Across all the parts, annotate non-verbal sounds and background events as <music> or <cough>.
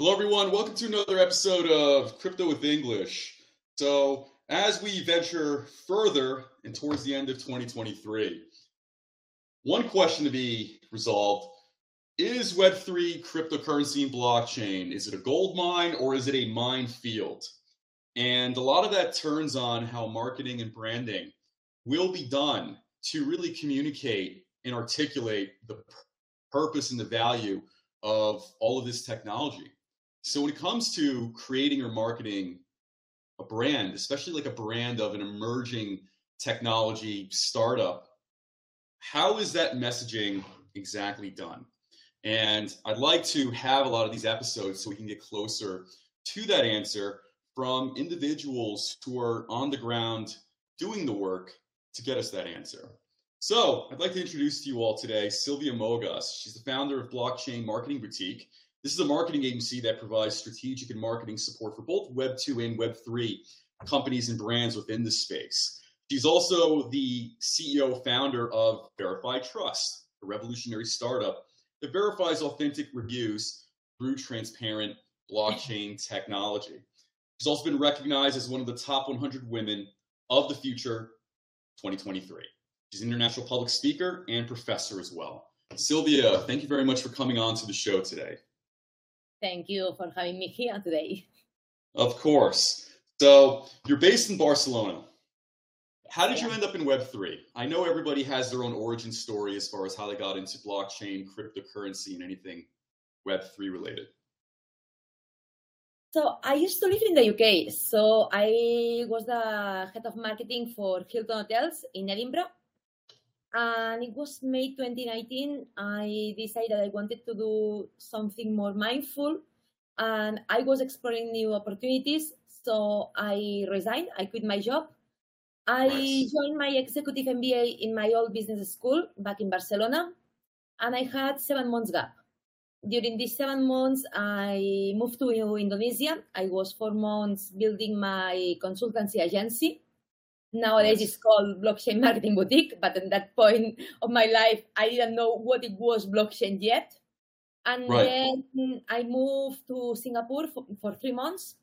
Hello, everyone. Welcome to another episode of Crypto with English. So, as we venture further and towards the end of 2023, one question to be resolved is Web3 cryptocurrency and blockchain? Is it a gold mine or is it a minefield? And a lot of that turns on how marketing and branding will be done to really communicate and articulate the purpose and the value of all of this technology. So when it comes to creating or marketing a brand, especially like a brand of an emerging technology startup, how is that messaging exactly done? And I'd like to have a lot of these episodes so we can get closer to that answer from individuals who are on the ground doing the work to get us that answer. So I'd like to introduce to you all today Silvia Mogas. She's the founder of Blockchain Marketing Boutique. This is a marketing agency that provides strategic and marketing support for both Web 2 and Web 3 companies and brands within the space. She's also the CEO founder of Verify Trust, a revolutionary startup that verifies authentic reviews through transparent blockchain technology. She's also been recognized as one of the top 100 women of the future 2023. She's an international public speaker and professor as well. Silvia, thank you very much for coming on to the show today. Thank you for having me here today. Of course. So, you're based in Barcelona. How did you end up in Web3? I know everybody has their own origin story as far as how they got into blockchain, cryptocurrency, and anything Web3 related. So I used to live in the UK. So I was the head of marketing for Hilton Hotels in Edinburgh. And it was May 2019. I decided I wanted to do something more mindful. And I was exploring new opportunities. So I resigned. I quit my job I nice. joined my executive MBA in my old business school back in Barcelona, and I had seven months gap. During these seven months, I moved to Indonesia. I was four months building my consultancy agency. Nowadays, it's called Blockchain <laughs> Marketing Boutique, but at that point of my life, I didn't know what it was blockchain yet. And right. then I moved to Singapore for, for three months.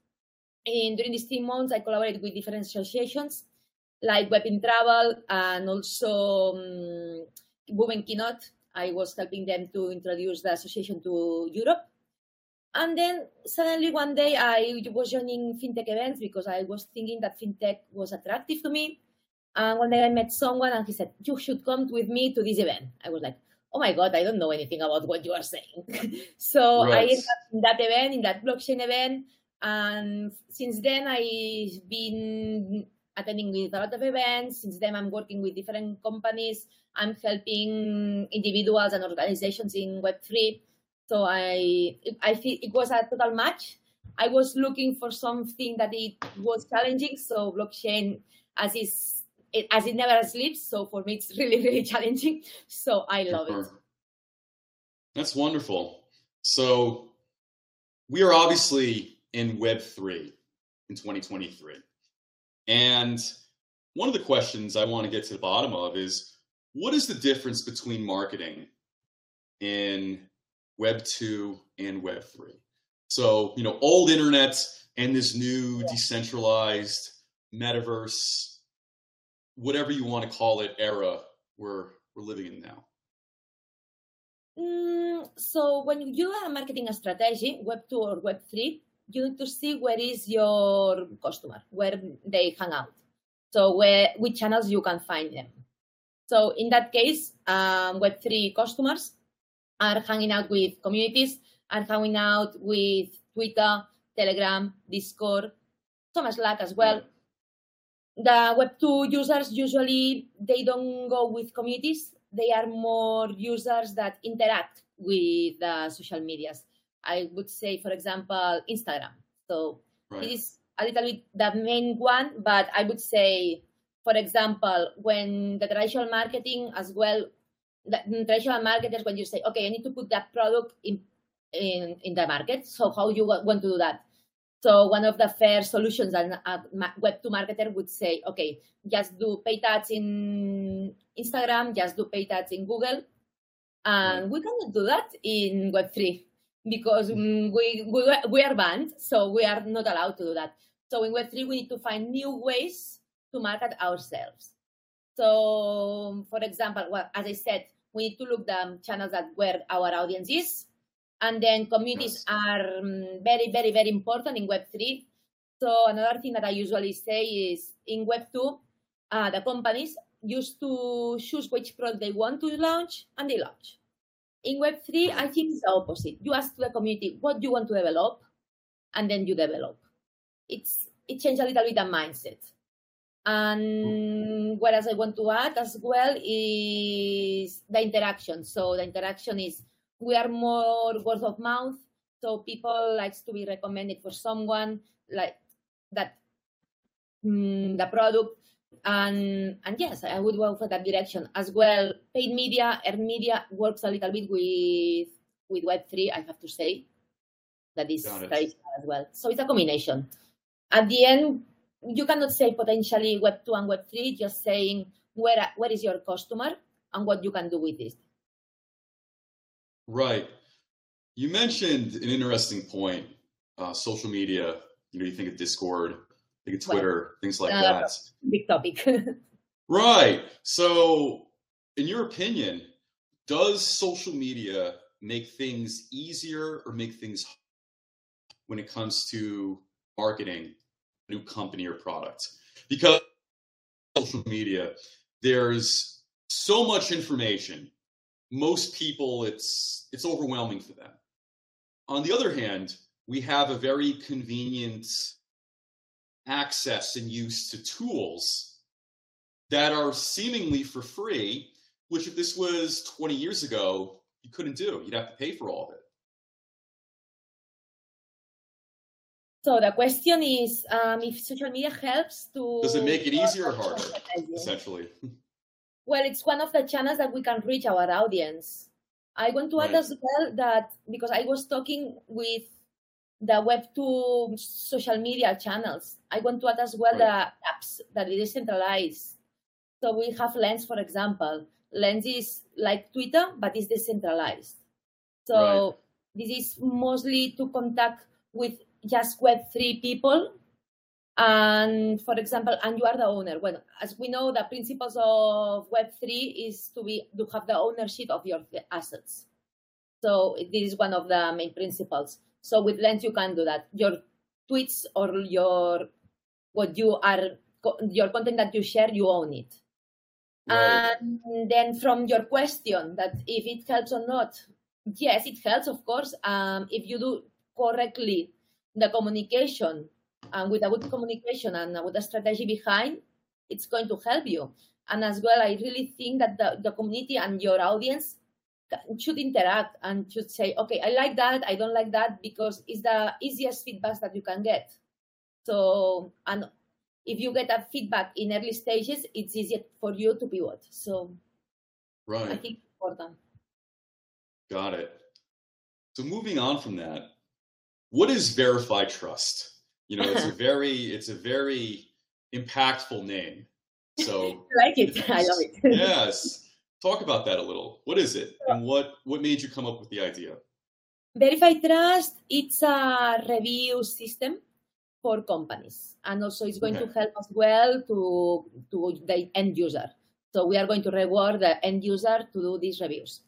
And during these three months, I collaborated with different associations like Web in Travel and also um, Women Keynote. I was helping them to introduce the association to Europe. And then suddenly one day I was joining fintech events because I was thinking that fintech was attractive to me. And one day I met someone and he said, You should come with me to this event. I was like, Oh my God, I don't know anything about what you are saying. <laughs> so right. I ended up in that event, in that blockchain event. And since then, I've been attending with a lot of events. Since then, I'm working with different companies. I'm helping individuals and organizations in Web3. So I, I feel it was a total match. I was looking for something that it was challenging. So blockchain, as is, it, as it never sleeps. So for me, it's <laughs> really, really challenging. So I love it. That's wonderful. So we are obviously in Web3 in 2023. And one of the questions I want to get to the bottom of is what is the difference between marketing in Web 2 and Web 3? So, you know, old internet and this new yeah. decentralized metaverse, whatever you want to call it, era we're, we're living in now. Mm, so when you do a marketing strategy, Web 2 or Web 3, you need to see where is your customer, where they hang out. So where which channels you can find them. So in that case, um, Web3 customers are hanging out with communities, are hanging out with Twitter, Telegram, Discord, so much Slack as well. The Web2 users usually they don't go with communities. They are more users that interact with the social medias. I would say, for example, Instagram. So right. this is a little bit the main one, but I would say, for example, when the traditional marketing as well, the traditional marketers, when you say, okay, I need to put that product in in, in the market. So how you want to do that? So one of the fair solutions that a web to marketer would say, okay, just do paid ads in Instagram, just do paid ads in Google, and we cannot do that in Web three because mm, we, we we are banned, so we are not allowed to do that. So in Web3, we need to find new ways to market ourselves. So, for example, well, as I said, we need to look the channels that where our audience is, and then communities yes. are um, very, very, very important in Web3. So another thing that I usually say is in Web2, uh, the companies used to choose which product they want to launch, and they launch. In Web3, I think it's the opposite. You ask the community what you want to develop, and then you develop. It's it changed a little bit the mindset. And what else I want to add as well is the interaction. So the interaction is we are more word of mouth. So people likes to be recommended for someone like that mm, the product and and yes, I would go for that direction as well. Paid media, earned media works a little bit with with Web three. I have to say that is as well. So it's a combination. At the end, you cannot say potentially Web two and Web three. Just saying where where is your customer and what you can do with this. Right. You mentioned an interesting point. Uh, social media. You know, you think of Discord think of Twitter, well, things like uh, that. Big topic. <laughs> right. So, in your opinion, does social media make things easier or make things when it comes to marketing new company or product? Because social media, there's so much information. Most people, it's it's overwhelming for them. On the other hand, we have a very convenient access and use to tools that are seemingly for free, which if this was 20 years ago, you couldn't do. You'd have to pay for all of it. So the question is um, if social media helps to. Does it make it easier or harder, essentially? Well, it's one of the channels that we can reach our audience. I want to add right. as well that because I was talking with the Web2 social media channels. I want to add as well right. the apps that it is centralized. So we have Lens, for example. Lens is like Twitter, but it's decentralized. So right. this is mostly to contact with just Web3 people. And for example, and you are the owner. Well, as we know, the principles of Web3 is to be to have the ownership of your assets. So this is one of the main principles. So with Lens, you can do that. Your tweets or your what you are your content that you share, you own it. Right. And then from your question that if it helps or not, yes, it helps, of course. Um, if you do correctly the communication and with a good communication and with a strategy behind, it's going to help you. And as well, I really think that the, the community and your audience should interact and should say, okay, I like that, I don't like that, because it's the easiest feedback that you can get. So, and if you get a feedback in early stages, it's easier for you to pivot. So, right. I think important. Got it. So, moving on from that, what is verified trust? You know, it's a <laughs> very, it's a very impactful name. So, <laughs> I like it. I love it. <laughs> yes. Talk about that a little. What is it, and what what made you come up with the idea? Verified Trust, it's a review system for companies, and also it's going okay. to help as well to to the end user. So we are going to reward the end user to do these reviews.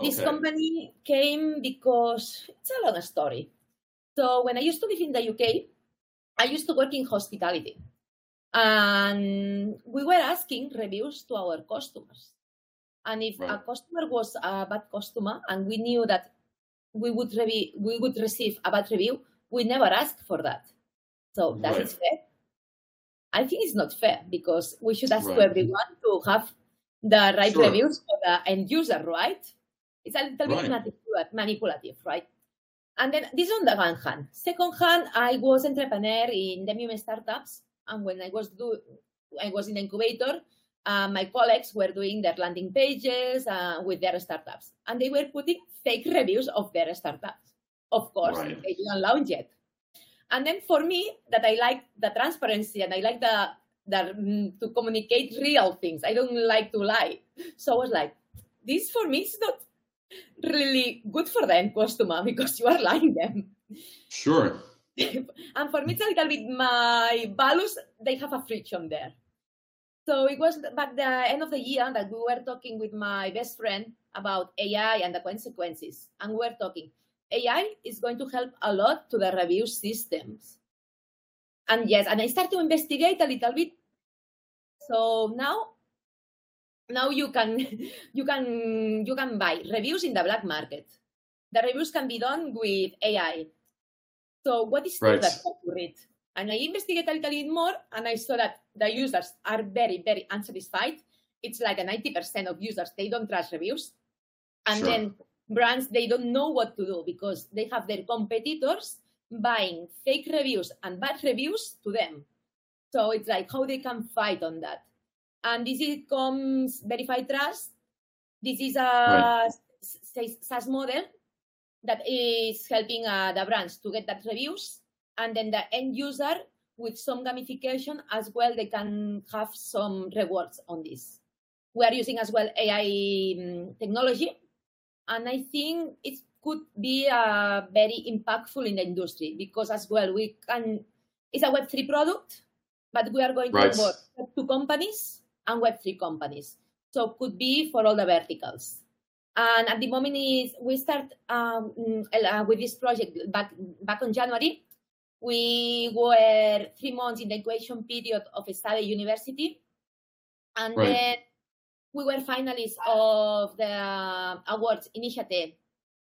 Okay. This company came because it's a long story. So when I used to live in the UK, I used to work in hospitality. And we were asking reviews to our customers. And if right. a customer was a bad customer and we knew that we would re- we would receive a bad review, we never ask for that. So that right. is fair. I think it's not fair because we should ask right. to everyone to have the right sure. reviews for the end user, right? It's a little bit manipulative, right? And then this on the one hand. Second hand, I was entrepreneur in the Demium startups, and when I was do I was in the incubator, uh, my colleagues were doing their landing pages uh, with their startups, and they were putting fake reviews of their startups. Of course, right. they didn't launch yet. And then for me, that I like the transparency and I like the, the mm, to communicate real things. I don't like to lie. So I was like, this for me is not really good for the end customer <laughs> because you are lying them. Sure. <laughs> and for me, it's a little bit my values, they have a friction there. So it was back the end of the year that we were talking with my best friend about AI and the consequences. And we were talking, AI is going to help a lot to the review systems. And yes, and I started to investigate a little bit. So now now you can <laughs> you can you can buy reviews in the black market. The reviews can be done with AI. So what is Right. that read? And I investigated a little bit more and I saw that the users are very, very unsatisfied. It's like a 90% of users, they don't trust reviews. And Sure. then brands, they don't know what to do because they have their competitors buying fake reviews and bad reviews to them. So it's like how they can fight on that. And this is comes verified trust. This is a Right. SaaS model that is helping uh, the brands to get that reviews, and then the end user with some gamification as well. They can have some rewards on this. We are using as well AI mm, technology, and I think it could be uh, very impactful in the industry because as well we can. It's a Web three product, but we are going Right. to onboard Web two companies and Web three companies. So could be for all the verticals. And at the moment is we start um, mm, uh, with this project back back on January. We were three months in the incubation period of ESADE University, and Right. then we were finalists of the awards initiative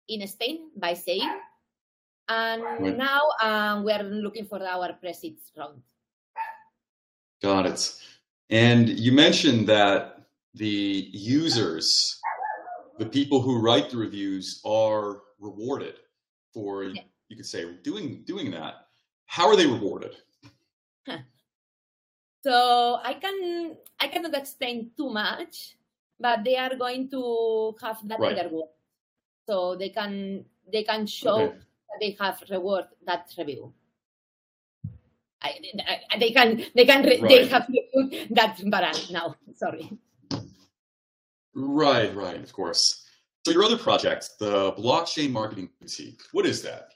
in Spain by SAIL. And Right. now um, we are looking for our pre-seeds round. Got it. And you mentioned that the users, the people who write the reviews, are rewarded for Yeah. you could say doing doing that. How are they rewarded? <laughs> So I can I cannot explain too much, but they are going to have that Right. their. So they can they can show Okay. that they have reward that review. I, I- they can they can re- they Right. have reviewed that brand now. Sorry. Right, right, of course. So your other project, the blockchain marketing boutique, what is that?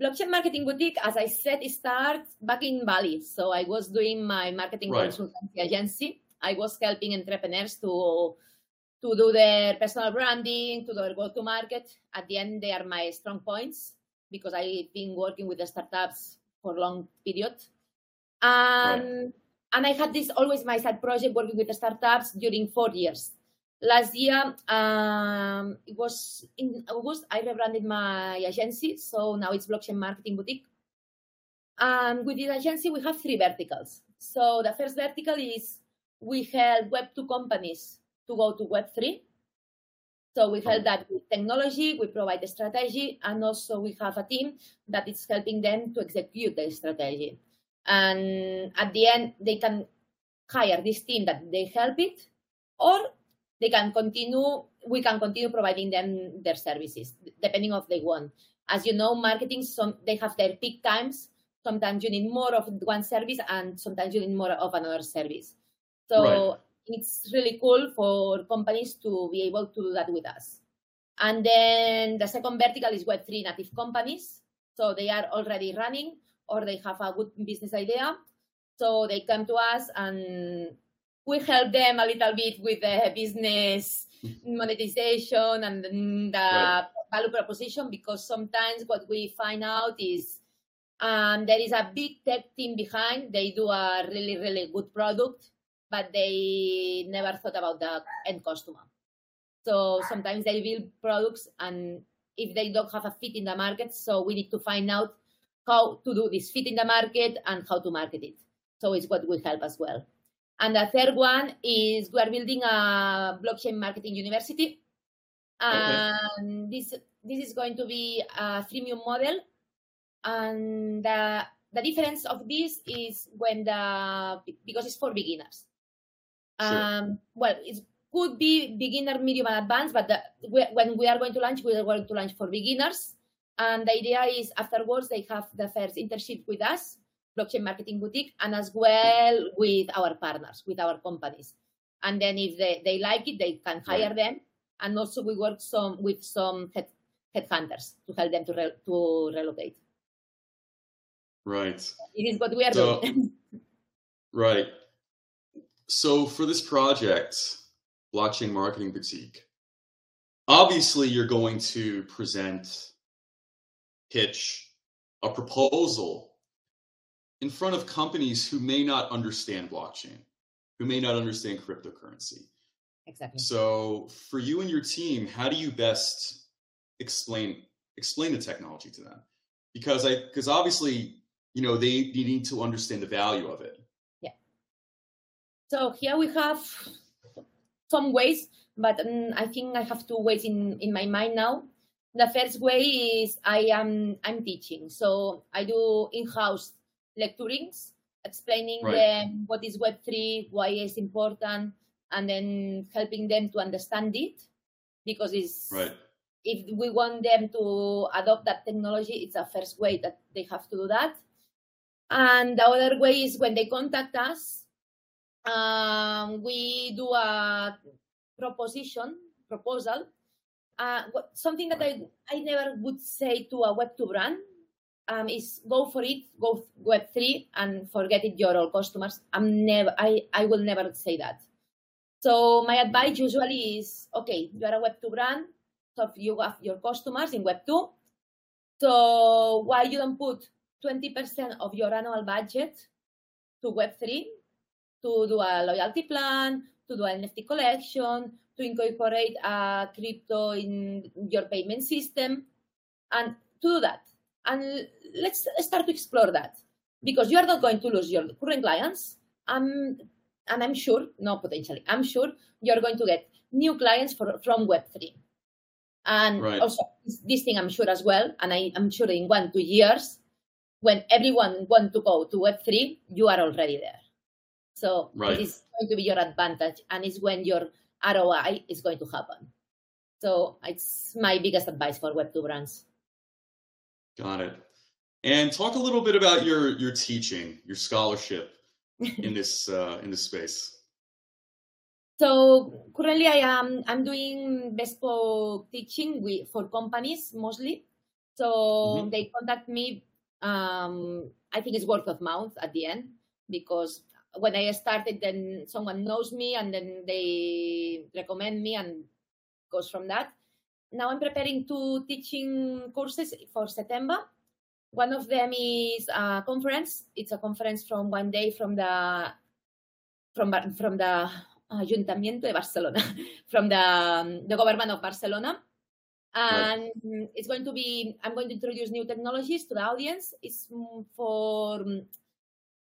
Blockchain Marketing Boutique, as I said, it starts back in Bali. So I was doing my marketing Right. consultancy agency. I was helping entrepreneurs to to do their personal branding, to do their go-to-market. At the end, they are my strong points because I've been working with the startups for a long period. And and I had this always my side project working with the startups during four years. Last year, um, it was in August, I rebranded my agency. So now it's Blockchain Marketing Boutique. And with this agency, we have three verticals. So the first vertical is we help Web2 companies to go to Web3. So we help that with technology, we provide the strategy, and also we have a team that is helping them to execute the strategy. And at the end, they can hire this team that they help it, or they can continue, we can continue providing them their services, depending of they want. As you know, marketing, some they have their peak times. Sometimes you need more of one service, and sometimes you need more of another service. So Right. It's really cool for companies to be able to do that with us. And then the second vertical is Web3 native companies. So they are already running or they have a good business idea. So they come to us and we help them a little bit with the business monetization and the Right. value proposition because sometimes what we find out is um, there is a big tech team behind. They do a really, really good product, but they never thought about the end customer. So sometimes they build products and if they don't have a fit in the market, so we need to find out how to do this fit in the market and how to market it. So it's what will help as well. And the third one is we are building a blockchain marketing university. And this this is going to be a freemium model. And the, the difference of this is when the because it's for beginners. Sure. Um, well, it could be beginner, medium, and advanced, but the, we- when we are going to launch, we are going to launch for beginners. And the idea is afterwards they have the first internship with us, Blockchain Marketing Boutique, and as well with our partners, with our companies. And then if they, they like it, they can hire them. and also we work some with some head, headhunters to help them to re, to relocate. Right. It is what we are So- doing. <laughs> Right. So for this project, Blockchain Marketing Boutique, obviously you're going to present, pitch a proposal in front of companies who may not understand blockchain, who may not understand cryptocurrency. exactly. So for you and your team, how do you best explain explain the technology to them? Because I because obviously, you know, they, they need to understand the value of it. So here we have some ways, but um, I think I have two ways in, in my mind now. The first way is I am I'm teaching, so I do in-house lecturings, explaining Right. them what is Web three, why it's important, and then helping them to understand it, because it's Right. if we want them to adopt that technology, it's a first way that they have to do that. And the other way is when they contact us, um, we do a proposition, proposal. Uh, something that I, I never would say to a Web2 brand um, is go for it, go Web3 and forget it, your old customers. I'm never, I, I will never say that. So my advice usually is, okay, you are a Web2 brand, so you have your customers in Web2. So why you don't put 20% of your annual budget to Web3 to do a loyalty plan, to do an NFT collection, to incorporate a crypto in your payment system, and to do that. And let's start to explore that because you are not going to lose your current clients. Um, and I'm sure, no, potentially, I'm sure you're going to get new clients for, from Web3. And Right. also, this- thing I'm sure as well, and I, I'm sure in one, two years, when everyone want to go to Web3, you are already there. So Right. it is going to be your advantage, and it's when your ROI is going to happen. So it's my biggest advice for Web2 brands. Got it. And talk a little bit about your your teaching, your scholarship <laughs> in this uh, in this space. So currently, I am I'm doing bespoke teaching with, for companies mostly. So Mhm. they contact me. Um, I think it's word of mouth at the end because when I started, then someone knows me and then they recommend me and goes from that. Now I'm preparing two teaching courses for September. One of them is a conference. It's a conference from one day from the from from the Ayuntamiento de Barcelona, <laughs> from the um, the government of Barcelona, and mm, it's going to be. I'm going to introduce new technologies to the audience. It's for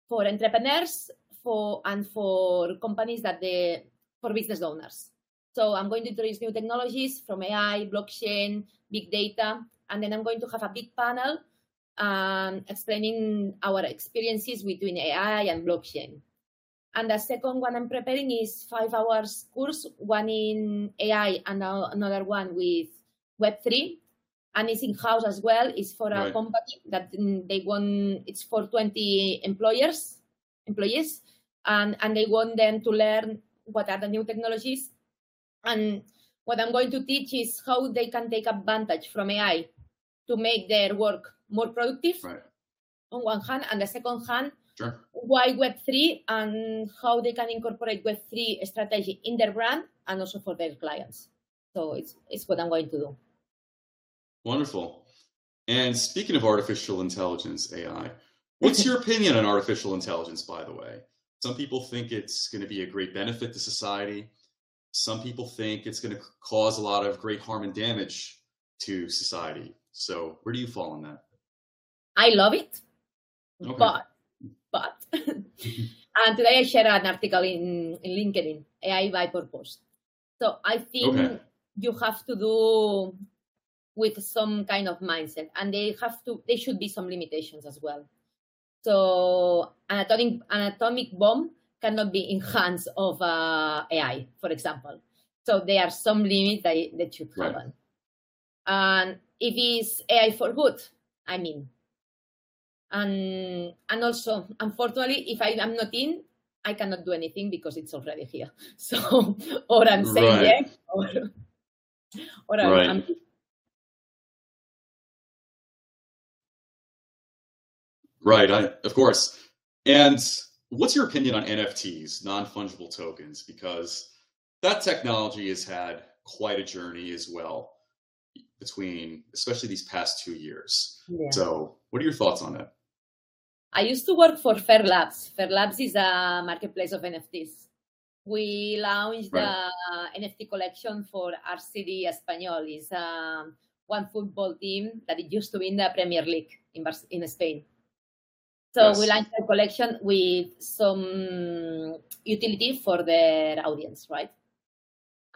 for entrepreneurs, for and for companies that they for business owners. So I'm going to introduce new technologies from AI, blockchain, big data, and then I'm going to have a big panel um, explaining our experiences between AI and blockchain. And the second one I'm preparing is five hours course, one in AI and another one with Web3. And it's in-house as well. It's for a Right. company that mm, they want, it's for 20 employers, employees, and, and they want them to learn what are the new technologies. And what I'm going to teach is how they can take advantage from AI to make their work more productive Right. on one hand, and the second hand, Sure. why Web3 and how they can incorporate Web3 strategy in their brand and also for their clients. So it's, it's what I'm going to do. Wonderful. And speaking of artificial intelligence, AI, what's <laughs> your opinion on artificial intelligence, by the way? Some people think it's going to be a great benefit to society. Some people think it's going to cause a lot of great harm and damage to society. So, where do you fall on that? I love it, Okay. but, but, <laughs> and today I shared an article in, in LinkedIn, AI by purpose. So I think Okay. you have to do with some kind of mindset and they have to, there should be some limitations as well. So an atomic, bomb cannot be in hands of uh, AI, for example. So there are some limits that, that should Right. happen. And if it's AI for good, I mean, and and also, unfortunately, if I am not in, I cannot do anything because it's already here. <laughs> So, or I'm saying Right. yes, or or Right. I'm, Right, I, of course. And what's your opinion on NFTs, non fungible tokens? Because that technology has had quite a journey as well between, especially these past two years. yeah. So, what are your thoughts on that? I used to work for Fair Labs. Fair Labs is a marketplace of NFTs. We launched Right. the NFT collection for RCD Espanyol. It's um, one football team that it used to be in the Premier League in, in Spain. So we Yes. launched the collection with some utility for their audience, right?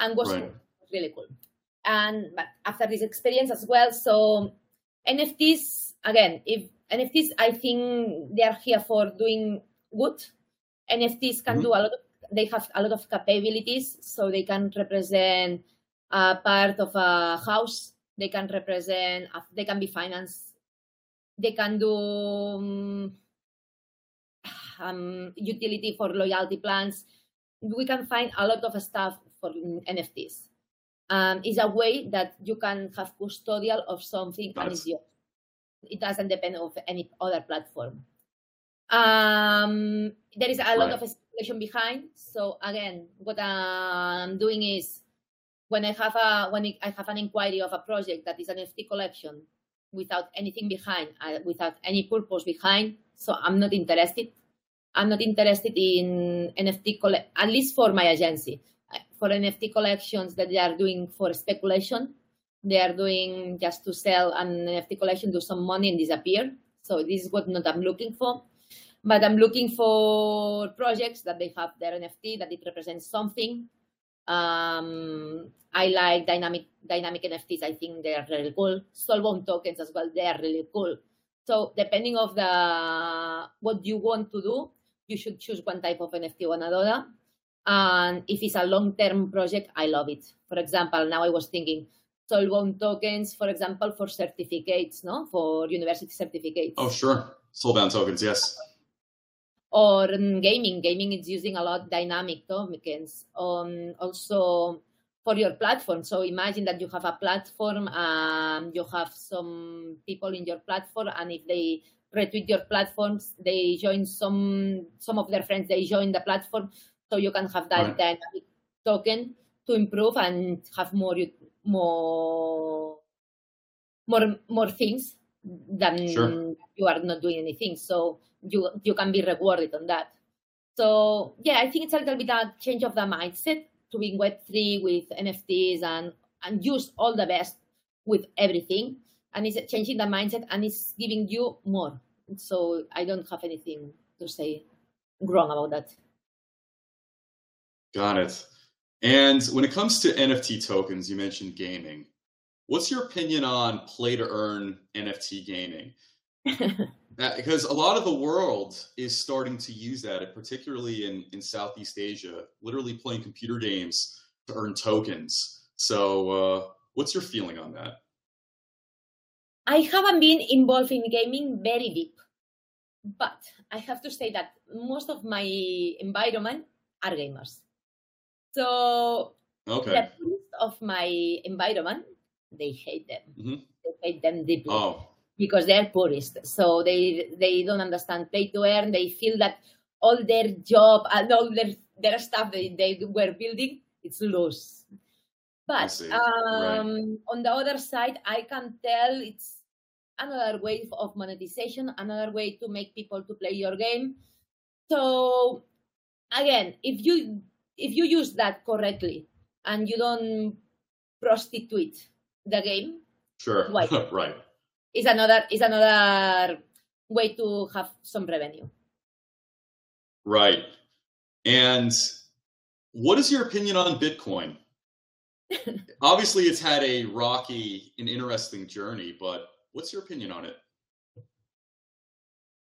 And was Right. really cool. And but after this experience as well, so NFTs again, if NFTs, I think they are here for doing good. NFTs can Mhm. do a lot. Of, they have a lot of capabilities, so they can represent a part of a house. They can represent. They can be finance. They can do um, um, utility for loyalty plans. We can find a lot of stuff for NFTs. Um, it's a way that you can have custodial of something and it's yours. It doesn't depend of any other platform. Um, there is a lot Right. of speculation behind. So again, what I'm doing is when I have a when I have an inquiry of a project that is an NFT collection without anything behind, uh, without any purpose behind, so I'm not interested. I'm not interested in NFT at least for my agency. For NFT collections that they are doing for speculation, they are doing just to sell an NFT collection, do some money and disappear. So this is what not I'm looking for. But I'm looking for projects that they have their NFT that it represents something. Um, I like dynamic dynamic NFTs. I think they are really cool. Soulbound tokens as well. They are really cool. So depending of the what you want to do, you should choose one type of NFT or another. And if it's a long-term project, I love it. For example, now I was thinking soulbound tokens, for example, for certificates, no, for university certificates Oh, sure. Soulbound tokens, yes. or in gaming. Gaming is using a lot dynamic tokens. Um, also for your platform. So imagine that you have a platform, um, you have some people in your platform, and if they retweet your platforms, they join some some of their friends. They join the platform, so you can have that Right. dynamic token to improve and have more more more more things than Sure. you are not doing anything. So you you can be rewarded on that. So yeah, I think it's a little bit a change of the mindset to be Web three with NFTs and and use all the best with everything. And it's changing the mindset and it's giving you more. So I don't have anything to say wrong about that. Got it. And when it comes to NFT tokens, you mentioned gaming. What's your opinion on play to earn NFT gaming? <laughs> Uh, because a lot of the world is starting to use that, particularly in, in Southeast Asia, literally playing computer games to earn tokens. So, uh, what's your feeling on that? I haven't been involved in gaming very deep, but I have to say that most of my environment are gamers. So Okay. the purist of my environment, they hate them. Mhm. They hate them deeply Oh, because they're purist. So they they don't understand play to earn. They feel that all their job and all their their stuff they, they were building it's loose. But um, on the other side, I can tell it's another way of monetization, another way to make people to play your game. So again, if you if you use that correctly and you don't prostitute the game, sure. Why? <laughs> right. is another is another way to have some revenue. Right. And what is your opinion on Bitcoin? <laughs> Obviously, it's had a rocky and interesting journey, but what's your opinion on it?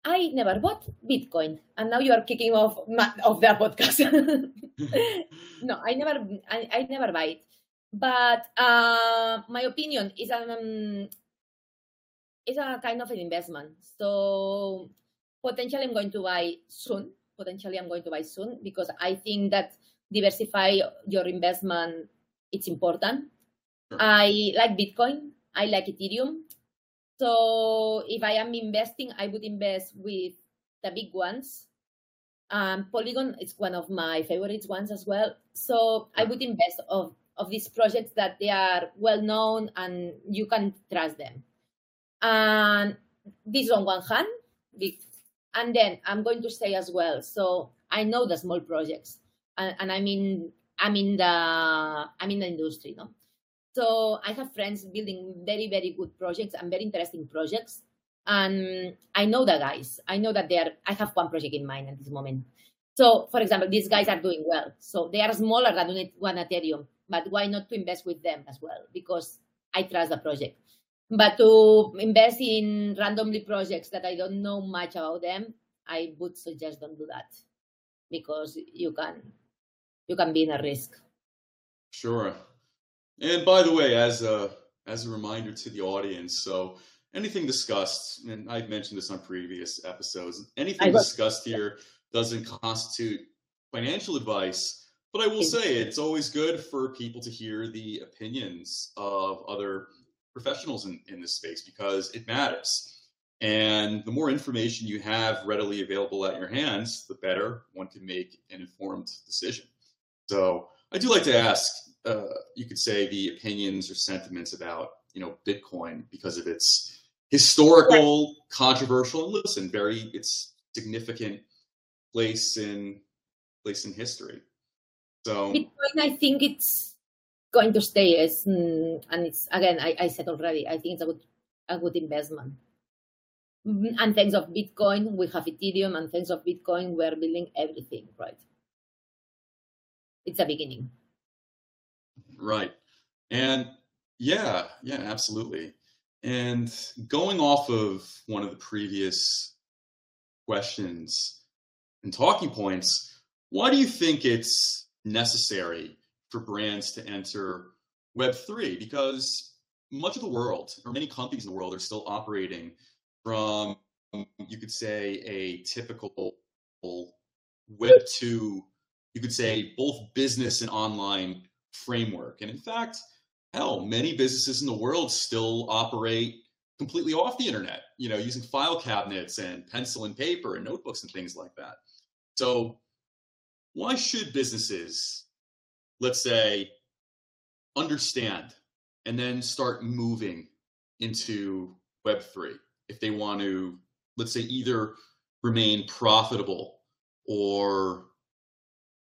I never bought Bitcoin, and now you are kicking off of the podcast. <laughs> no, I never, I, I never buy it. But uh, my opinion is um, is a kind of an investment. So potentially, I'm going to buy soon. Potentially, I'm going to buy soon because I think that diversify your investment it's important. Sure. I like Bitcoin. I like Ethereum. So if I am investing, I would invest with the big ones. Um, Polygon is one of my favorite ones as well. So I would invest of of these projects that they are well known and you can trust them. And this on one hand, and then I'm going to say as well. So I know the small projects, and, and I mean I'm in the I'm in the industry, no. So I have friends building very very good projects and very interesting projects, and I know the guys. I know that they are. I have one project in mind at this moment. So, for example, these guys are doing well. So they are smaller than one Ethereum, but why not to invest with them as well? Because I trust the project. But to invest in randomly projects that I don't know much about them, I would suggest don't do that because you can you can be in a risk. Sure. And by the way, as a as a reminder to the audience, so anything discussed, and I've mentioned this on previous episodes, anything discussed here doesn't constitute financial advice. But I will say it's always good for people to hear the opinions of other professionals in, in this space because it matters. And the more information you have readily available at your hands, the better one can make an informed decision. So I do like to ask, uh, you could say the opinions or sentiments about, you know, Bitcoin because of its historical, right. controversial, and listen, very its significant place in place in history. So Bitcoin, I think it's going to stay as, mm, and it's again, I, I said already, I think it's a good, a good investment. Mm-hmm, and thanks of Bitcoin, we have Ethereum, and thanks of Bitcoin, we're building everything, right? It's a beginning. Right. And yeah, yeah, absolutely. And going off of one of the previous questions and talking points, why do you think it's necessary for brands to enter Web3 because much of the world, or many companies in the world, are still operating from, you could say, a typical Web2, you could say, both business and online framework. And in fact, hell, many businesses in the world still operate completely off the internet, you know, using file cabinets and pencil and paper and notebooks and things like that. So, why should businesses let's say, understand and then start moving into Web3 if they want to, let's say, either remain profitable or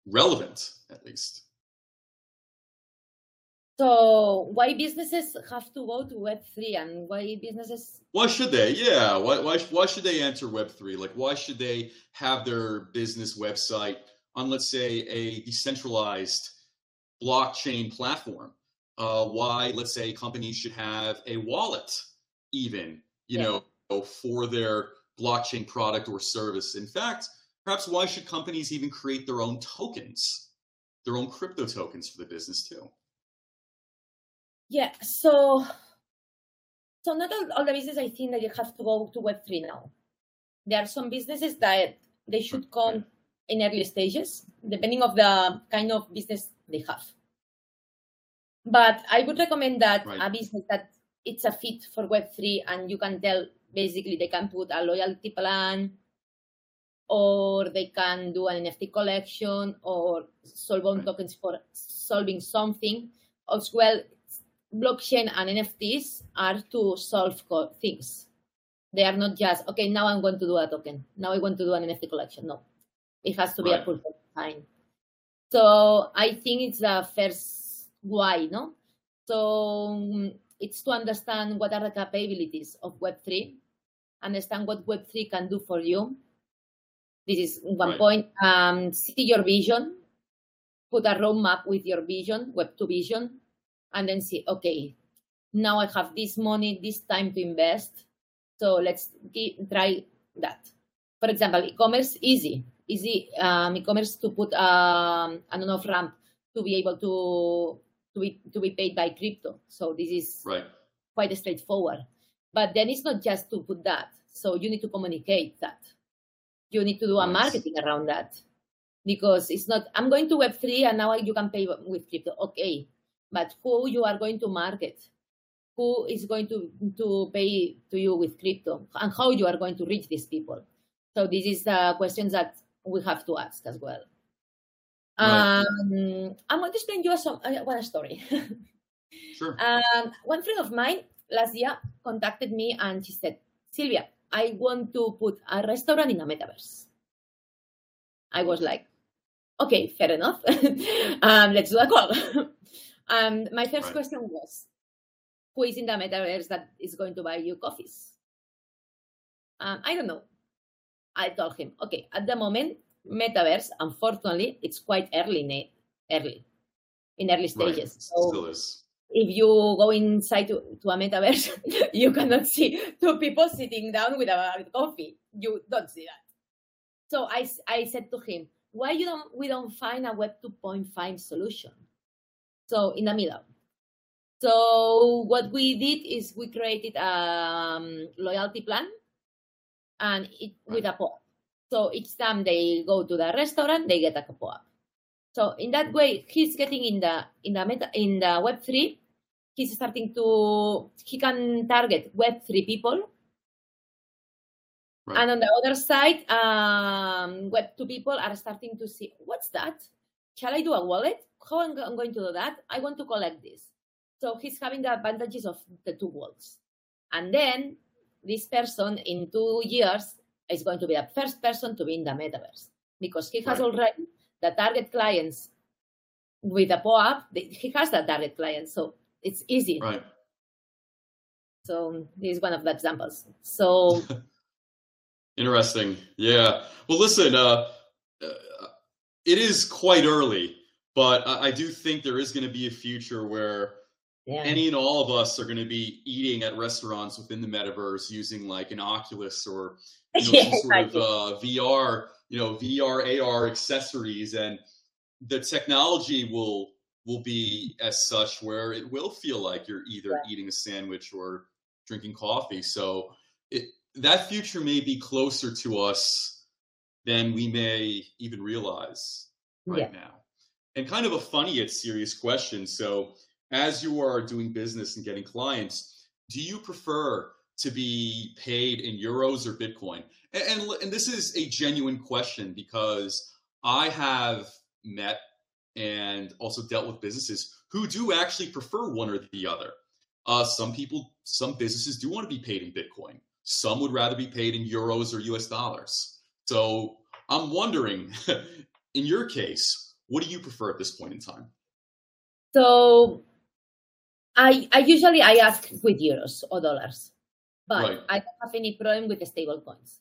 relevant at least. So why businesses have to go to Web three and why businesses? Why should they? Yeah, why why why should they enter Web three? Like, why should they have their business website on, let's say, a decentralized blockchain platform. Uh, why, let's say, companies should have a wallet, even, you yeah. know, for their blockchain product or service. In fact, perhaps why should companies even create their own tokens, their own crypto tokens for the business too? Yeah, so so not all, all the businesses I think that you have to go to Web three now. There are some businesses that they should come in early stages, depending of the kind of business they have. But I would recommend that right. a business that it's a fit for Web3 and you can tell basically they can put a loyalty plan or they can do an NFT collection or right. tokens for solving something. As well, blockchain and NFTs are to solve things. They are not just, okay, now I'm going to do a token. Now I want to do an NFT collection. No, it has to be right. a purpose time. So I think it's the first why, no? So um, it's to understand what are the capabilities of Web3, understand what Web3 can do for you. This is one right. point. Um, see your vision, put a roadmap with your vision, Web2 vision, and then see, okay, now I have this money, this time to invest. So let's try that. For example, e-commerce, easy easy um, e-commerce to put um, an on-off ramp to be able to to be to be paid by crypto. So this is right. quite straightforward. But then it's not just to put that. So you need to communicate that. You need to do a marketing around that because it's not. I'm going to Web three and now you can pay with crypto. Okay, but who you are going to market, who is going to, to pay to you with crypto, and how you are going to reach these people. So this is the questions that we have to ask as well. Right. Um, I'm going to explain you a, some, uh, one story. <laughs> Sure. Um, one friend of mine last year contacted me and she said, Silvia, I want to put a restaurant in a metaverse. I was like, okay, fair enough. <laughs> um, let's do a call. <laughs> um, my first Right. question was, who is in the metaverse that is going to buy you coffees? Um, I don't know. I told him, okay, at the moment, metaverse, unfortunately, it's quite early, in early, in early Right. stages. So Still is. if you go inside to, to a metaverse, <laughs> you cannot see two people sitting down with a coffee. You don't see that. So I, I said to him, why you don't we don't find a Web 2.5 solution? So in the middle. So what we did is we created a um, loyalty plan and it with a POAP. So each time they go to the restaurant, they get a POAP. So in that way, he's getting in the in the meta in the Web three. He's starting to he can target Web three people, Right. and on the other side, um, Web two people are starting to see what's that? Shall I do a wallet? How I'm I going to do that? I want to collect this. So he's having the advantages of the two worlds, and then this person in two years is going to be the first person to be in the metaverse because he has already the target clients with a POAP. He has the target clients, so it's easy. Right. So this is one of the examples. So <laughs> Interesting. Yeah. Well, listen, uh, uh, it is quite early, but I, I do think there is going to be a future where yeah, any and all of us are going to be eating at restaurants within the metaverse using like an Oculus or you know, <laughs> Yeah, some sort of uh, VR, you know, VR, AR accessories, and the technology will will be as such where it will feel like you're either Yeah. eating a sandwich or drinking coffee. So it that future may be closer to us than we may even realize right now. And kind of a funny yet serious question. So, as you are doing business and getting clients, do you prefer to be paid in euros or Bitcoin? And, and, and this is a genuine question because I have met and also dealt with businesses who do actually prefer one or the other. Uh, some people, some businesses do want to be paid in Bitcoin. Some would rather be paid in euros or US dollars. So I'm wondering, <laughs> in your case, what do you prefer at this point in time? so I I usually I ask with euros or dollars, but Right. I don't have any problem with the stable coins.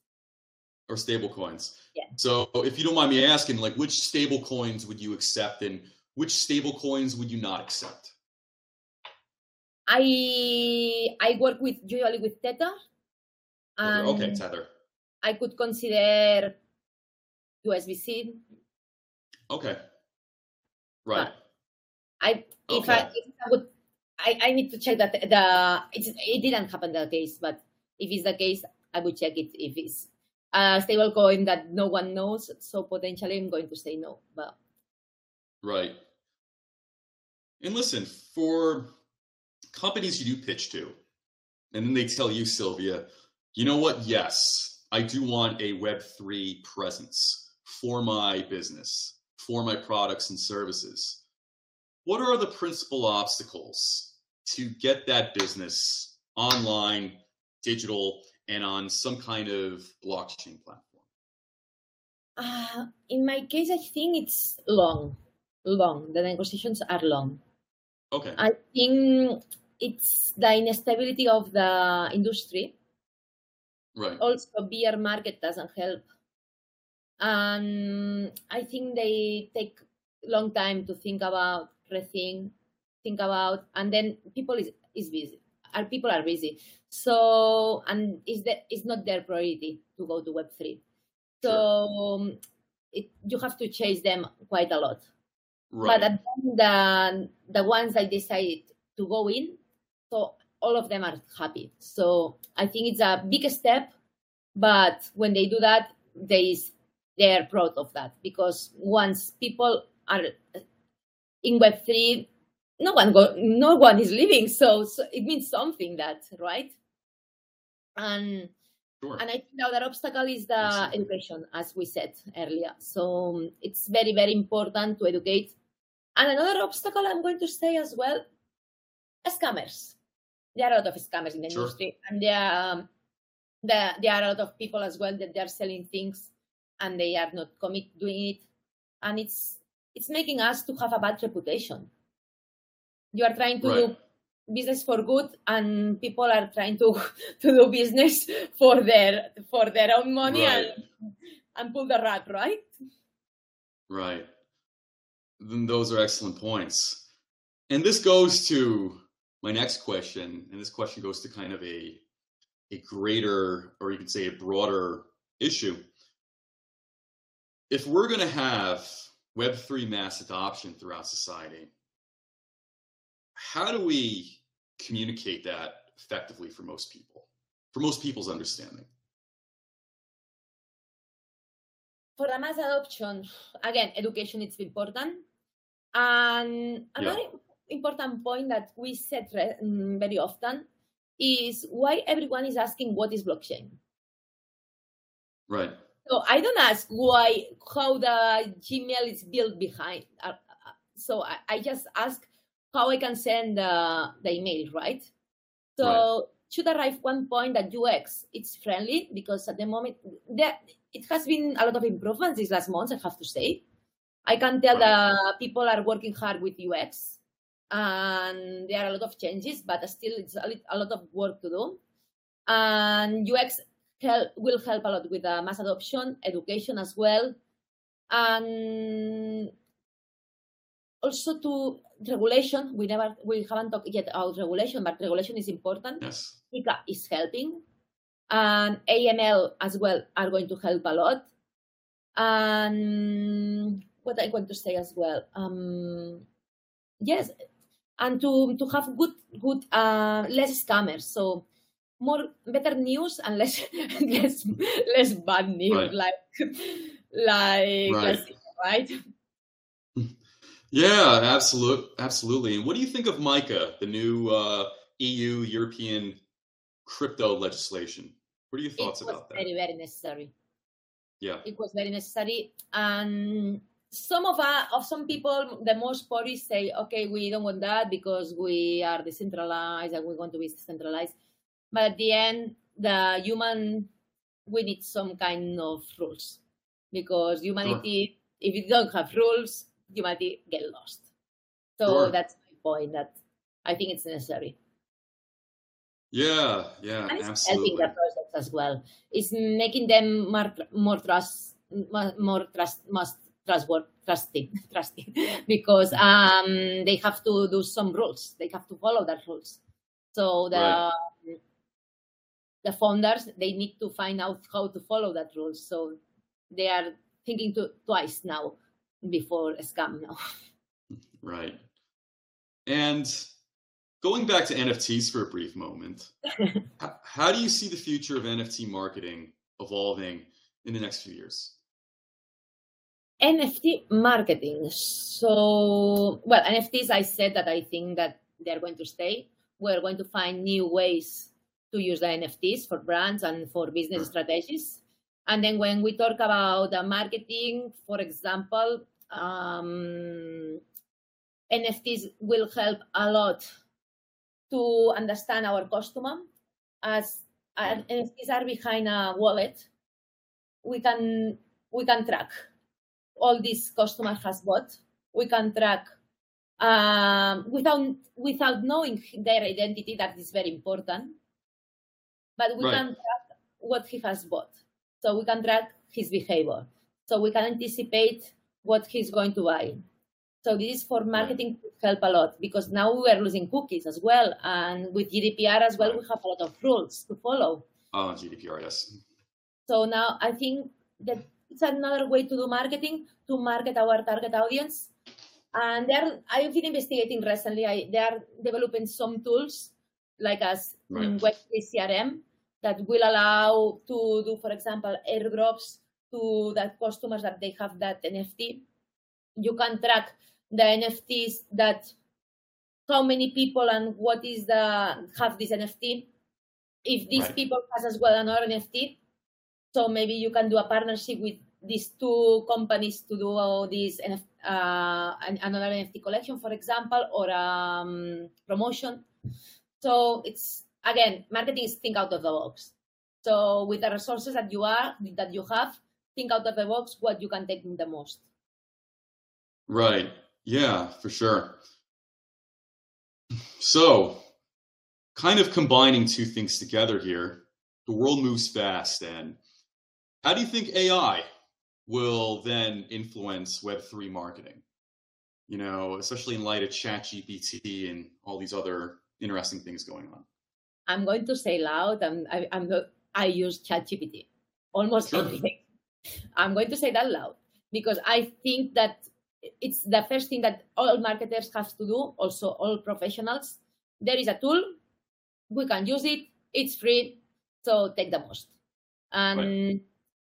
Or stable coins? Yeah. So if you don't mind me asking, like which stable coins would you accept and which stable coins would you not accept? I I work with usually with Tether, and okay, um, Tether. I could consider USDC. Okay. Right. I if Okay. I if I would I, I need to check that the it's, it didn't happen the case, but if it's the case, I would check it if it's a stable coin that no one knows. So potentially, I'm going to say no. But Right. And listen, for companies you do pitch to, and then they tell you, Silvia, you know what? Yes, I do want a Web3 presence for my business, for my products and services. What are the principal obstacles to get that business online, digital, and on some kind of blockchain platform? uh, in my case, I think it's long, long. The negotiations are long. Okay. I think it's the instability of the industry. Right. Also, beer market doesn't help. And I think they take long time to think about, rethink, think about, and then people is, is busy. Our people are busy. So, and is that it's not their priority to go to Web three. So um, it, you have to chase them quite a lot. Right. But the, the ones that decided to go in, so all of them are happy. So I think it's a big step, but when they do that, they they're proud of that because once people are in Web three, no one go, no one is leaving, so, so it means something that right. And Sure. and I think the other obstacle is the Absolutely. education, as we said earlier. So um, it's very, very important to educate. And another obstacle I'm going to say as well, scammers. There are a lot of scammers in the Sure. industry, and there are, um, there, there are a lot of people as well that they are selling things and they are not commit doing it, and it's it's making us to have a bad reputation. You are trying to Right. do business for good and people are trying to <laughs> to do business for their for their own money Right. and and pull the rug right Right. Then those are excellent points. And this goes to my next question, and this question goes to kind of a a greater, or you could say a broader issue. If we're going to have Web3 mass adoption throughout society, how do we communicate that effectively for most people, for most people's understanding? for the mass adoption again education is important and another important point that we said mm, very often is why everyone is asking what is blockchain Right. So I don't ask why how the Gmail is built behind. Uh, uh, so I, I just ask how I can send the, the email, right? So Right. should arrive one point that UX it's friendly because at the moment that it has been a lot of improvements these last months. I have to say, I can tell that people are working hard with UX, and there are a lot of changes, but still it's a, a lot of work to do. And UX help, will help a lot with the mass adoption, education as well, and also to regulation. We never we haven't talked yet about regulation, but regulation is important. Yes. Is helping, and AML as well are going to help a lot. And what I want to say as well, um, yes, and to to have good good uh, less scammers. So more better news and less <laughs> less less bad news, Right. like like Right. right. Yeah, absolute, absolutely. And what do you think of MICA, the new uh, EU European crypto legislation? What are your thoughts it was about that? very very necessary. Yeah, it was very necessary and some of uh, of some people the most purists say okay we don't want that because we are decentralized and we want to be decentralized but at the end the human we need some kind of rules because humanity if you don't have rules humanity get lost so Sure. that's my point that i think it's necessary yeah, yeah, and it's absolutely. helping the process as well. It's making them more more trust more, more trust must trustworthy trusting <laughs> trusting because um they have to do some rules. They have to follow the rules. So the Right. The founders they need to find out how to follow that rules. So they are thinking to, twice now before a scam now. <laughs> Right. And going back to NFTs for a brief moment, <laughs> how, how do you see the future of NFT marketing evolving in the next few years? NFT marketing. So, well, NFTs, I said that I think that they're going to stay. We're going to find new ways to use the NFTs for brands and for business strategies. And then when we talk about the marketing, for example, um, NFTs will help a lot to understand our customer as uh, NFTs are behind a wallet. We can we can track all these customer has bought. We can track um, without without knowing their identity. That is very important. But we Right. can track what he has bought. So we can track his behavior. So we can anticipate what he's going to buy. So this is for marketing to help a lot because now we are losing cookies as well, and with GDPR as well, we have a lot of rules to follow. Oh, GDPR, yes. So now I think that it's another way to do marketing to market our target audience. And there, I've been investigating recently. I, they are developing some tools like as Right. in Web3 CRM that will allow to do, for example, airdrops to the customers that they have that NFT. You can track the NFTs that how many people and what is the have this NFT. If these Right. people has as well another NFT, so maybe you can do a partnership with these two companies to do all this NF, uh, another NFT collection, for example, or um, promotion. So it's again, marketing is think out of the box. So with the resources that you are that you have, think out of the box what you can take the most. Right. Yeah, for sure. So, kind of combining two things together here, the world moves fast. And how do you think AI will then influence Web3 marketing? You know, especially in light of ChatGPT and all these other interesting things going on. I'm going to say loud, and I, I'm not. I use ChatGPT almost Sure. everything. I'm going to say that loud because I think that it's the first thing that all marketers have to do. Also, all professionals. There is a tool. We can use it. It's free, so take the most. And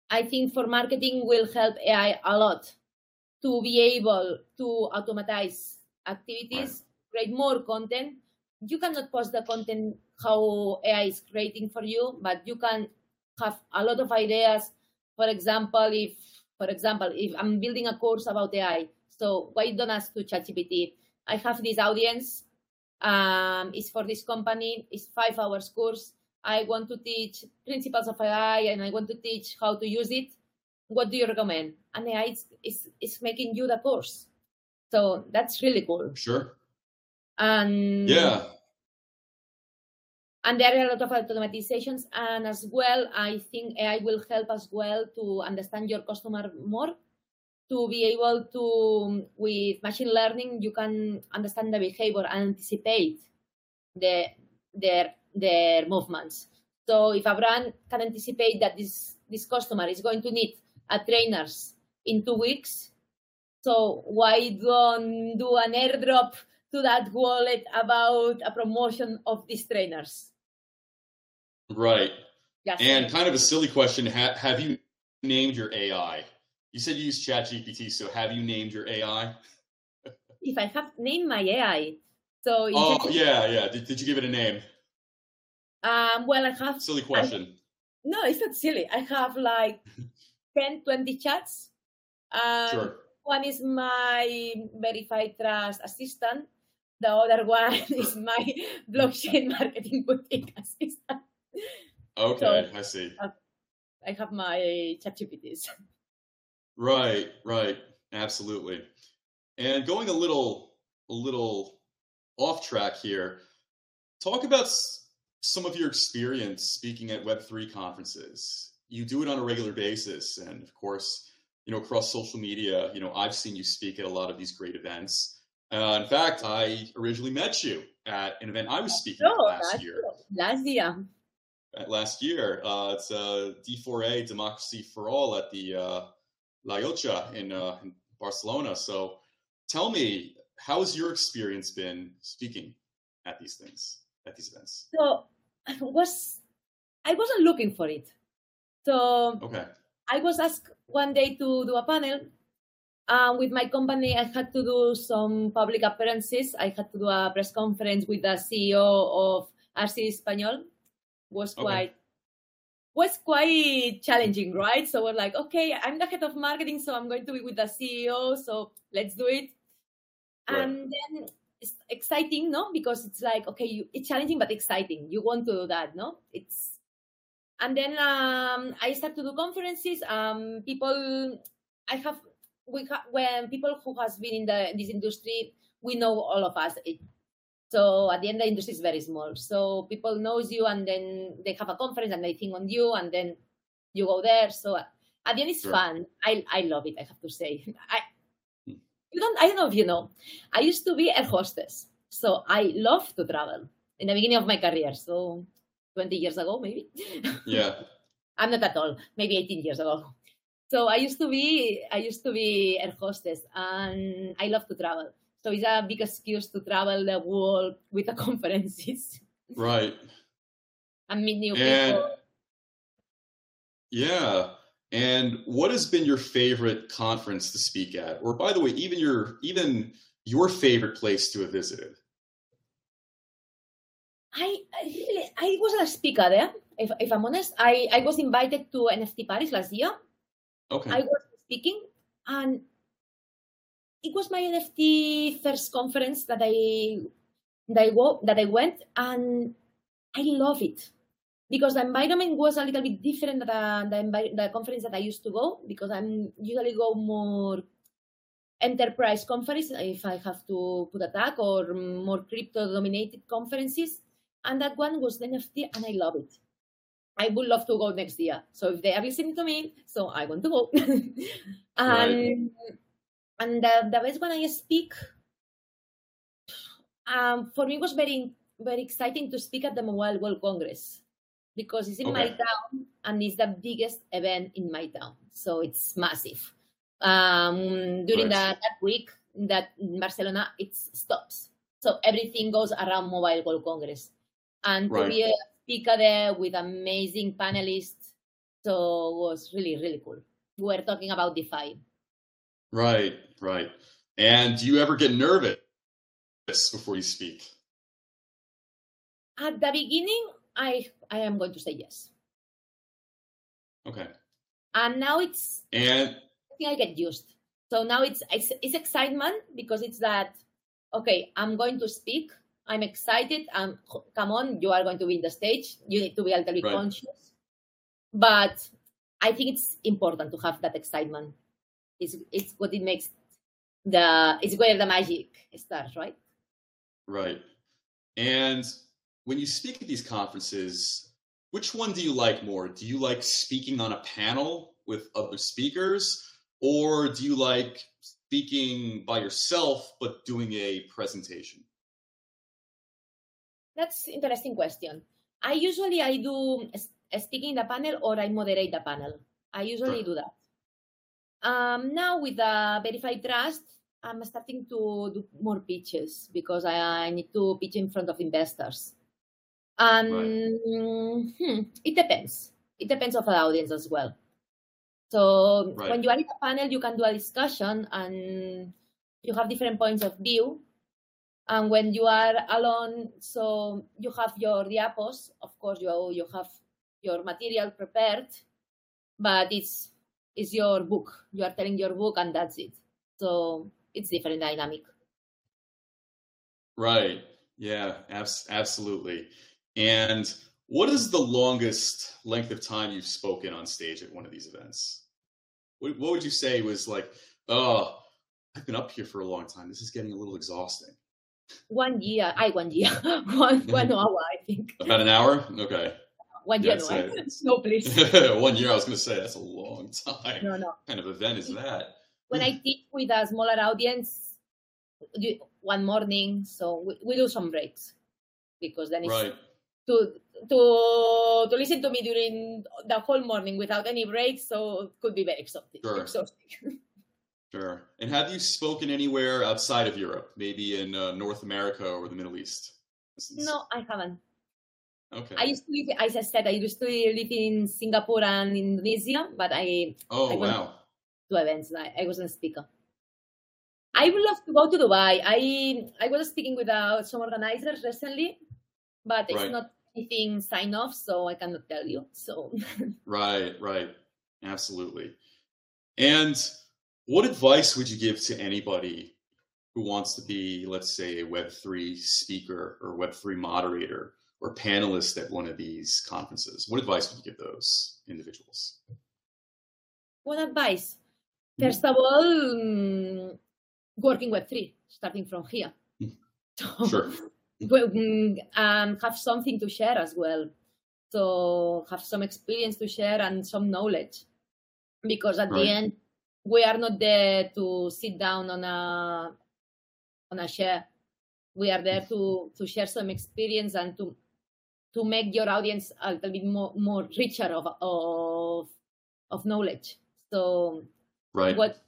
I think for marketing will help AI a lot to be able to automatize activities, create more content. You cannot post the content how AI is creating for you, but you can have a lot of ideas. For example, if for example, if I'm building a course about AI, so why don't ask to ChatGPT? I have this audience. Um, it's for this company. It's five hours course. I want to teach principles of AI and I want to teach how to use it. What do you recommend? And AI is, is, is making you the course. So that's really cool. Sure. And Yeah. and there are a lot of automatizations and as well i think ai will help as well to understand your customer more to be able to with machine learning you can understand the behavior and anticipate the their their movements so if a brand can anticipate that this this customer is going to need a trainers in two weeks so why don't do an airdrop to that wallet about a promotion of these trainers Right. Yes. And kind of a silly question ha- Have you named your AI? You said you use ChatGPT, so have you named your AI? if I have named my AI, so Oh, yeah, yeah. Did, did you give it a name? um, well, I have Silly question. no, it's not silly. I have like <laughs> 10, 20 chats. Um, Sure. One is my verified trust assistant. The other one <laughs> is my <laughs> blockchain marketing boutique assistant. Okay, I see. Uh, I have my chat GPTs. Right, right. Absolutely. And going a little a little off track here, talk about some of your experience speaking at Web3 conferences. You do it on a regular basis and of course, you know, across social media, you know, I've seen you speak at a lot of these great events. Uh, in fact, I originally met you at an event I was speaking at last year. last year. At last year, uh, it's uh, D4A Democracy for All at the uh, La Llotja in, uh, in Barcelona. So, tell me, how has your experience been speaking at these things, at these events? So I <laughs> was I wasn't looking for it. So Okay, I was asked one day to do a panel. Um, with my company, I had to do some public appearances. I had to do a press conference with the CEO of RC Espanyol. Was Okay. quite was quite challenging, right? So we're like, okay, I'm the head of marketing, so I'm going to be with the CEO. So let's do it. Right. And then it's exciting, no? Because it's like, okay, you, it's challenging but exciting. You want to do that, no? It's and then um, I start to do conferences. Um, people, I have we ha- when people who has been in the in this industry, we know all of us. It, so at the end, the industry is very small. So people knows you, and then they have a conference and they think on you, and then you go there. So at the end, it's Sure. fun. I I love it. I have to say. <laughs> I Hmm. you don't. I don't know if you know. I used to be a hostess, so I love to travel in the beginning of my career. So twenty years ago, maybe. yeah, <laughs> I'm not at all. Maybe 18 years ago. So I used to be I used to be air hostess, and I love to travel. So it's a big excuse to travel the world with the <laughs> conferences right. and meet new And people. yeah, and what has been your favorite conference to speak at? Or by the way, even your even your favorite place to have visited? I, I I wasn't a speaker there. If, if I'm honest, I, I was invited to NFT Paris last year. Okay. I was speaking, and it was my NFT first conference that I that I go, that I went, and I love it because the environment was a little bit different than the, envi- the conference that I used to go because I'm usually go more enterprise conference if I have to put a tag or more crypto dominated conferences. And that one was the NFT and I love it. I would love to go next year. So if they are listening to me, so I want to go. <laughs> and Right. and the, the best when I speak, um, for me was very very exciting to speak at the Mobile World Congress because it's in my town and it's the biggest event in my town. So it's massive. Um, during that, that week that in Barcelona, it stops. So everything goes around Mobile World Congress. And to Right. be a speaker there with amazing panelists, so it was really, really cool. We were talking about DeFi. Right, right. And do you ever get nervous before you speak? At the beginning, I I am going to say yes. Okay. And now it's And I think I get used. So now it's, it's it's excitement because it's that okay, I'm going to speak. I'm excited. Um, come on, you are going to be in the stage. You need to be a little bit Right. conscious. But I think it's important to have that excitement. It's it's what it makes the it's where the magic starts, right? right. And when you speak at these conferences, which one do you like more? Do you like speaking on a panel with other speakers, or do you like speaking by yourself but doing a presentation? That's interesting question. I usually I do speaking in the panel or I moderate the panel. I usually do that. Um, now with the verified trust, I'm starting to do more pitches because I, I need to pitch in front of investors. And hmm, it depends. It depends of the audience as well. So Right. when you are in a panel, you can do a discussion and you have different points of view. And when you are alone, so you have your diapos, of course, you, you have your material prepared, but it's, it's your book. You are telling your book and that's it. So it's different dynamic. Right. Yeah, abs- absolutely. And what is the longest length of time you've spoken on stage at one of these events? What, what would you say was like, oh, I've been up here for a long time. This is getting a little exhausting. One year, I <laughs> one year, one, one hour, I think. About an hour? Okay. One Yeah, year, no, I- say- <laughs> no, please. <laughs> One year, I was going to say, that's a long time. No, no. What kind of event is that? When I teach with a smaller audience, one morning, so we, we do some breaks because then it's Right. to to to listen to me during the whole morning without any breaks, so it could be very exhausting. Sure. exhausting. Sure. And have you spoken anywhere outside of Europe, maybe in uh, North America or the Middle East? no, I haven't. Okay. I used to live, as I said, I used to live in Singapore and Indonesia, but I oh, I wow. to events. I, I wasn't a speaker. I would love to go to Dubai. I I was speaking with uh, some organizers recently, but it's Right. not anything signed off, so I cannot tell you. So <laughs> Right, right. Absolutely. And what advice would you give to anybody who wants to be, let's say, a Web3 speaker or Web3 moderator or panelist at one of these conferences? What advice would you give those individuals? what advice? First of all, mm, working Web3, starting from here. Mm. <laughs> So, Sure. <laughs> mm, um, have something to share as well. So have some experience to share and some knowledge, because at Right. the end we are not there to sit down on a on a chair. We are there to to share some experience and to to make your audience a little bit more more richer of of of knowledge. So Right. what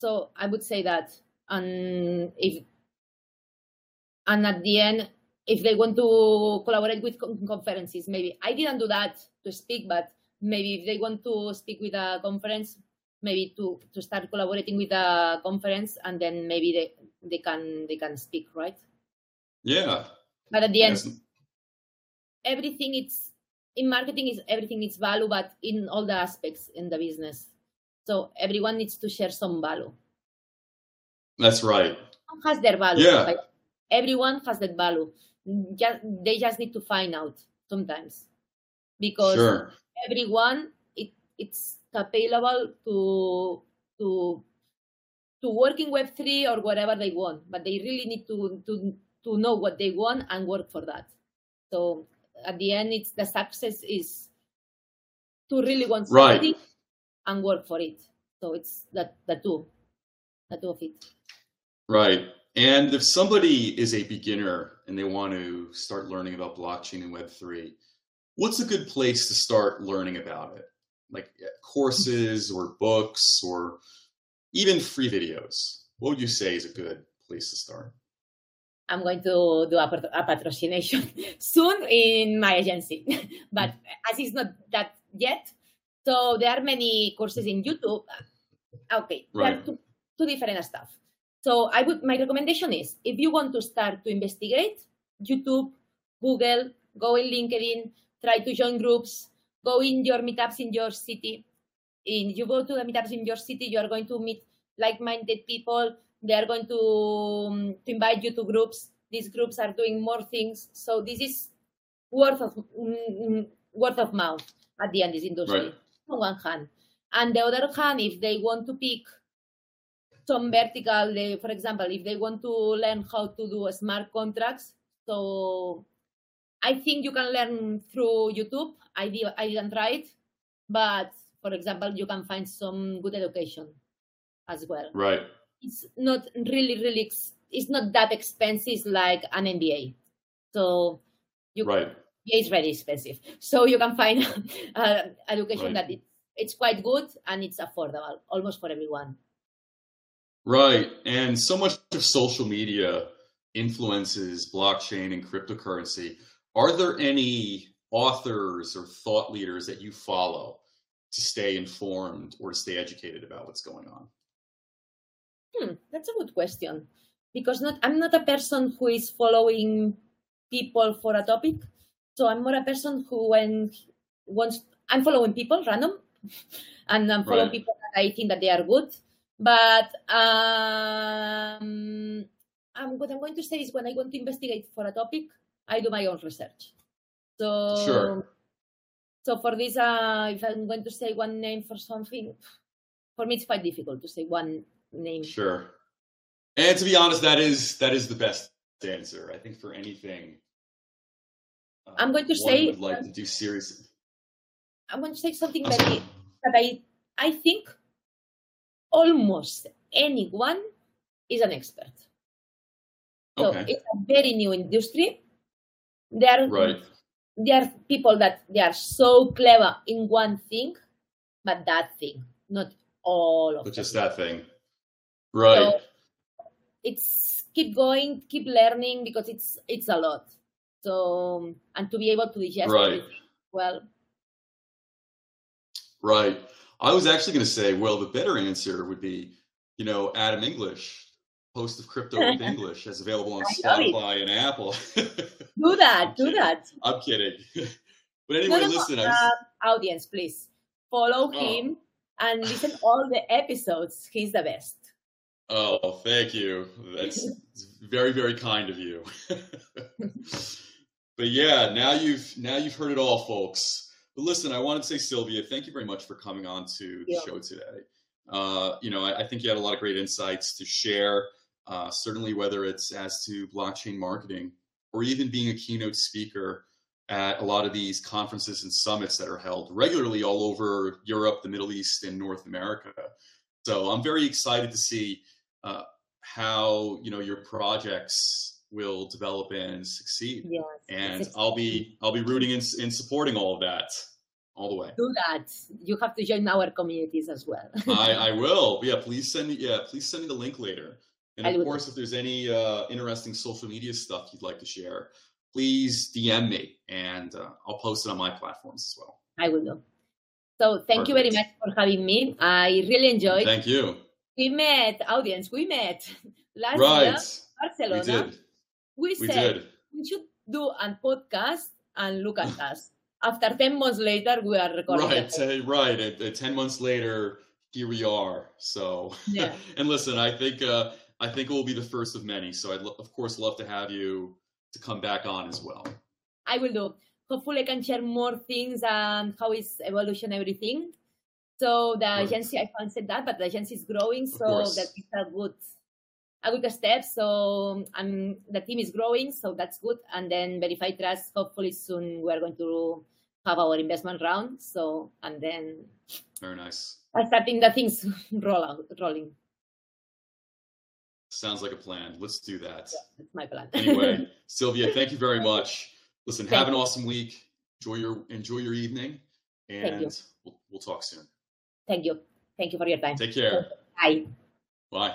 so i would say that and if and at the end if they want to collaborate with con- conferences maybe i didn't do that to speak but maybe if they want to speak with a conference maybe to to start collaborating with a conference and then maybe they they can they can speak right Yeah. but at the end Yes. everything it's in marketing is everything is value, but in all the aspects in the business. So everyone needs to share some value. That's right. Has their value. Yeah. Like, everyone has that value. Just they just need to find out sometimes because Sure. everyone it's available to to to work in web 3 or whatever they want but they really need to to to know what they want and work for that so at the end it's the success is to really want Right. something and work for it so it's that the two the two of it Right. And if somebody is a beginner and they want to start learning about blockchain and Web3, what's a good place to start learning about it? Like uh, courses or books or even free videos. What would you say is a good place to start? I'm going to do a, a patrocination <laughs> soon in my agency, <laughs> but as it's not that yet, so there are many courses in YouTube. Okay, there are Right. two, two different stuff. So I would my recommendation is if you want to start to investigate, YouTube, Google, go in LinkedIn, try to join groups, go in your meetups in your city. In you go to the meetups in your city, you are going to meet like-minded people. They are going to, um, to invite you to groups. These groups are doing more things. So this is word of mm, word of mouth at the end. This industry Right. on one hand, and the other hand, if they want to pick some vertical, they, for example, if they want to learn how to do smart contracts, so I think you can learn through YouTube. I did, I didn't try it, but for example, you can find some good education as well. Right. It's not really, really, it's not that expensive like an MBA. So you Right. yeah, it's very expensive. So you can find <laughs> uh, education Right. that it, it's quite good and it's affordable, almost for everyone. Right. And so much of social media influences blockchain and cryptocurrency. Are there any authors or thought leaders that you follow to stay informed or to stay educated about what's going on? Hmm, that's a good question because not I'm not a person who is following people for a topic. So I'm more a person who when wants I'm following people random <laughs> and I'm following Right. people that I think that they are good. But um, I'm, what I'm going to say is when I want to investigate for a topic, I do my own research. So Sure. so for this, uh, if I'm going to say one name for something, for me it's quite difficult to say one name. Sure. And to be honest, that is that is the best answer. I think for anything. uh, I'm going to say- would like to do serious. I'm going to say something I'm very that I I think almost anyone is an expert. So Okay. it's a very new industry. There are Right. there are people that they are so clever in one thing, but that thing, not all of But just that thing. Right. So it's keep going, keep learning because it's it's a lot. So and to be able to digest Right. it well. Right. I was actually going to say, well, the better answer would be, you know, Adam English, host of Crypto with <laughs> English, as available on I love it. Spotify and Apple. Do <laughs> that, do that. I'm kidding. <laughs> but anyway, no, no, listen, uh, just, audience, please follow Oh. him and listen all the episodes. He's the best. oh, thank you. That's very, very kind of you. but yeah, now you've now you've heard it all, folks. But listen, I wanted to say, Silvia, thank you very much for coming on to the Yeah. show today. Uh, you know, I, I think you had a lot of great insights to share. Uh, certainly, whether it's as to blockchain marketing or even being a keynote speaker at a lot of these conferences and summits that are held regularly all over Europe, the Middle East, and North America. So I'm very excited to see uh, how you know your projects will develop and succeed. Yes. And I'll be I'll be rooting and, and supporting all of that all the way. do that. You have to join our communities as well. I, <laughs> I will. Yeah, please send me. Yeah, please send me the link later. And of course, if there's any uh, interesting social media stuff you'd like to share, please DM me, and uh, I'll post it on my platforms as well. I will do. So thank you very much for having me. I really enjoyed. Thank you. we met, audience. We met <laughs> last Right, year, we Barcelona. did. We We said did. we should do a podcast and look at us. After 10 months later, we are recording. Right, t- right. And 10 months later, here we are. So, Yeah. <laughs> and listen, I think, uh, I think it will be the first of many. So I'd, lo- of course, love to have you to come back on as well. I will do. Hopefully, I can share more things and how is evolution everything. So the Right. agency, I can't say that, but the agency is growing, so that is a good, a good step. So um, the team is growing, so that's good. And then Verify Trust, hopefully soon we are going to have our investment round. So and then Very nice. are starting the things <laughs> roll out, rolling. Sounds like a plan. Let's do that. That's my plan. <laughs> Anyway, Silvia, thank you very <laughs> much. Listen, Thank have an awesome week. Enjoy your enjoy your evening, and you. we'll, we'll talk soon. Thank you. Thank you for your time. Take care. Bye. Bye.